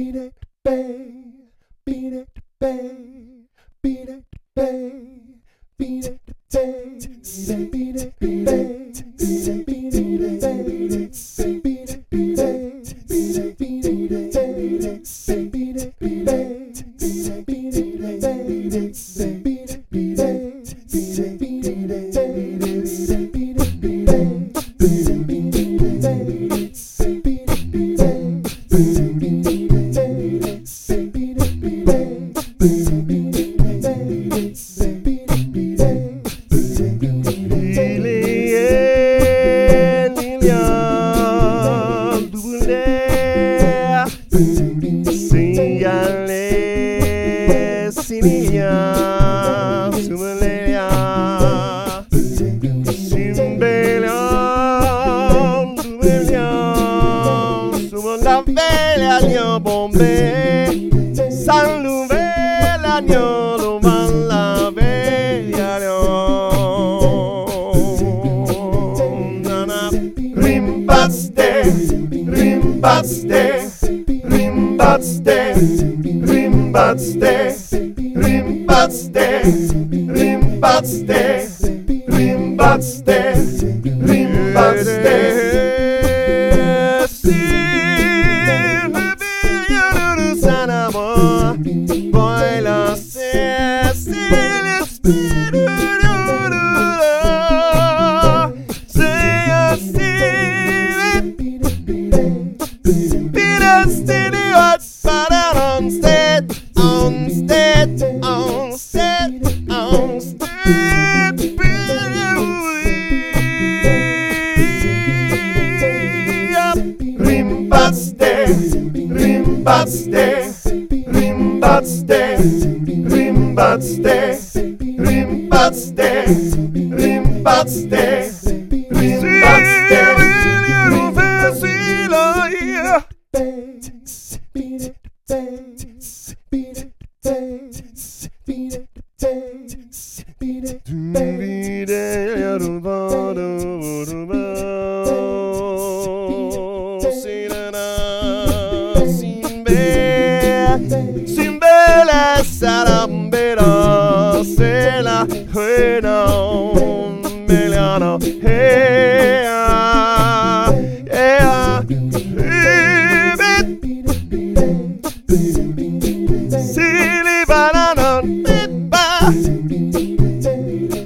beat it, bay, beat it, bay, San Nouvel año lo van la bella Nana Rimbaste, rimbaste, rimbaste, rimbaste, rimbaste, rimbaste, rimbaste, rimbaste. Si espíritu. Say así, Dynasty hot para on state, on state, on state, rimbaste, rimbaste, rimbaste, rimbaste, rimbaste, Sin buena Meliano hey ah, yeah Silly banana ba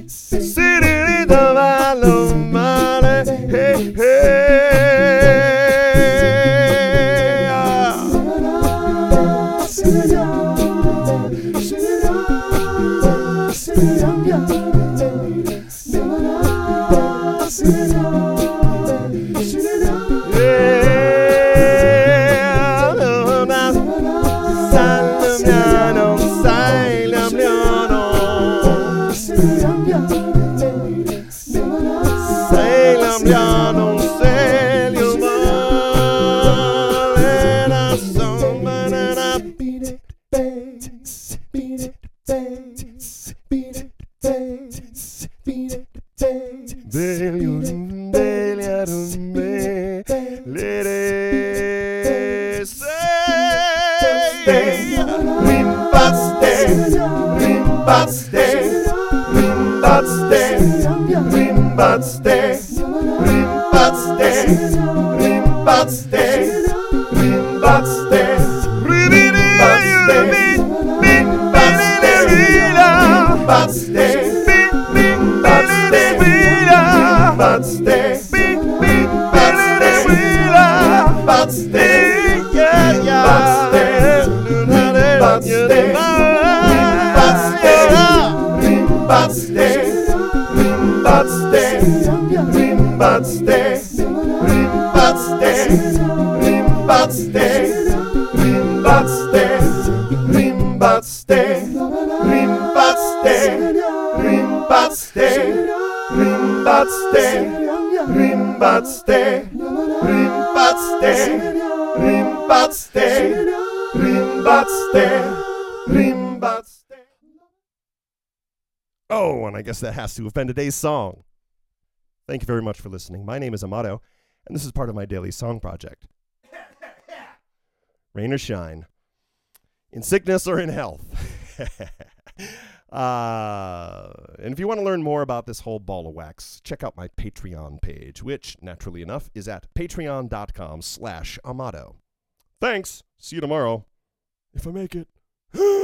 Silly the male hey hey ah. sit on. Deiliarumbe, lere say, rimbatste, rimbatste, rimbatste, rimbatste, rimbatste, rimbatste, rimbatste. Birthday, big, big, birthday, birthday, yeah, yeah, birthday, birthday, birthday, birthday, birthday, birthday, birthday, birthday. Oh, and I guess that has to have been today's song. Thank you very much for listening. My name is Amato, and this is part of my daily song project. rain or shine, in sickness or in health. uh, and if you want to learn more about this whole ball of wax, check out my Patreon page, which, naturally enough, is at patreon.com slash Amato. Thanks. See you tomorrow. If I make it.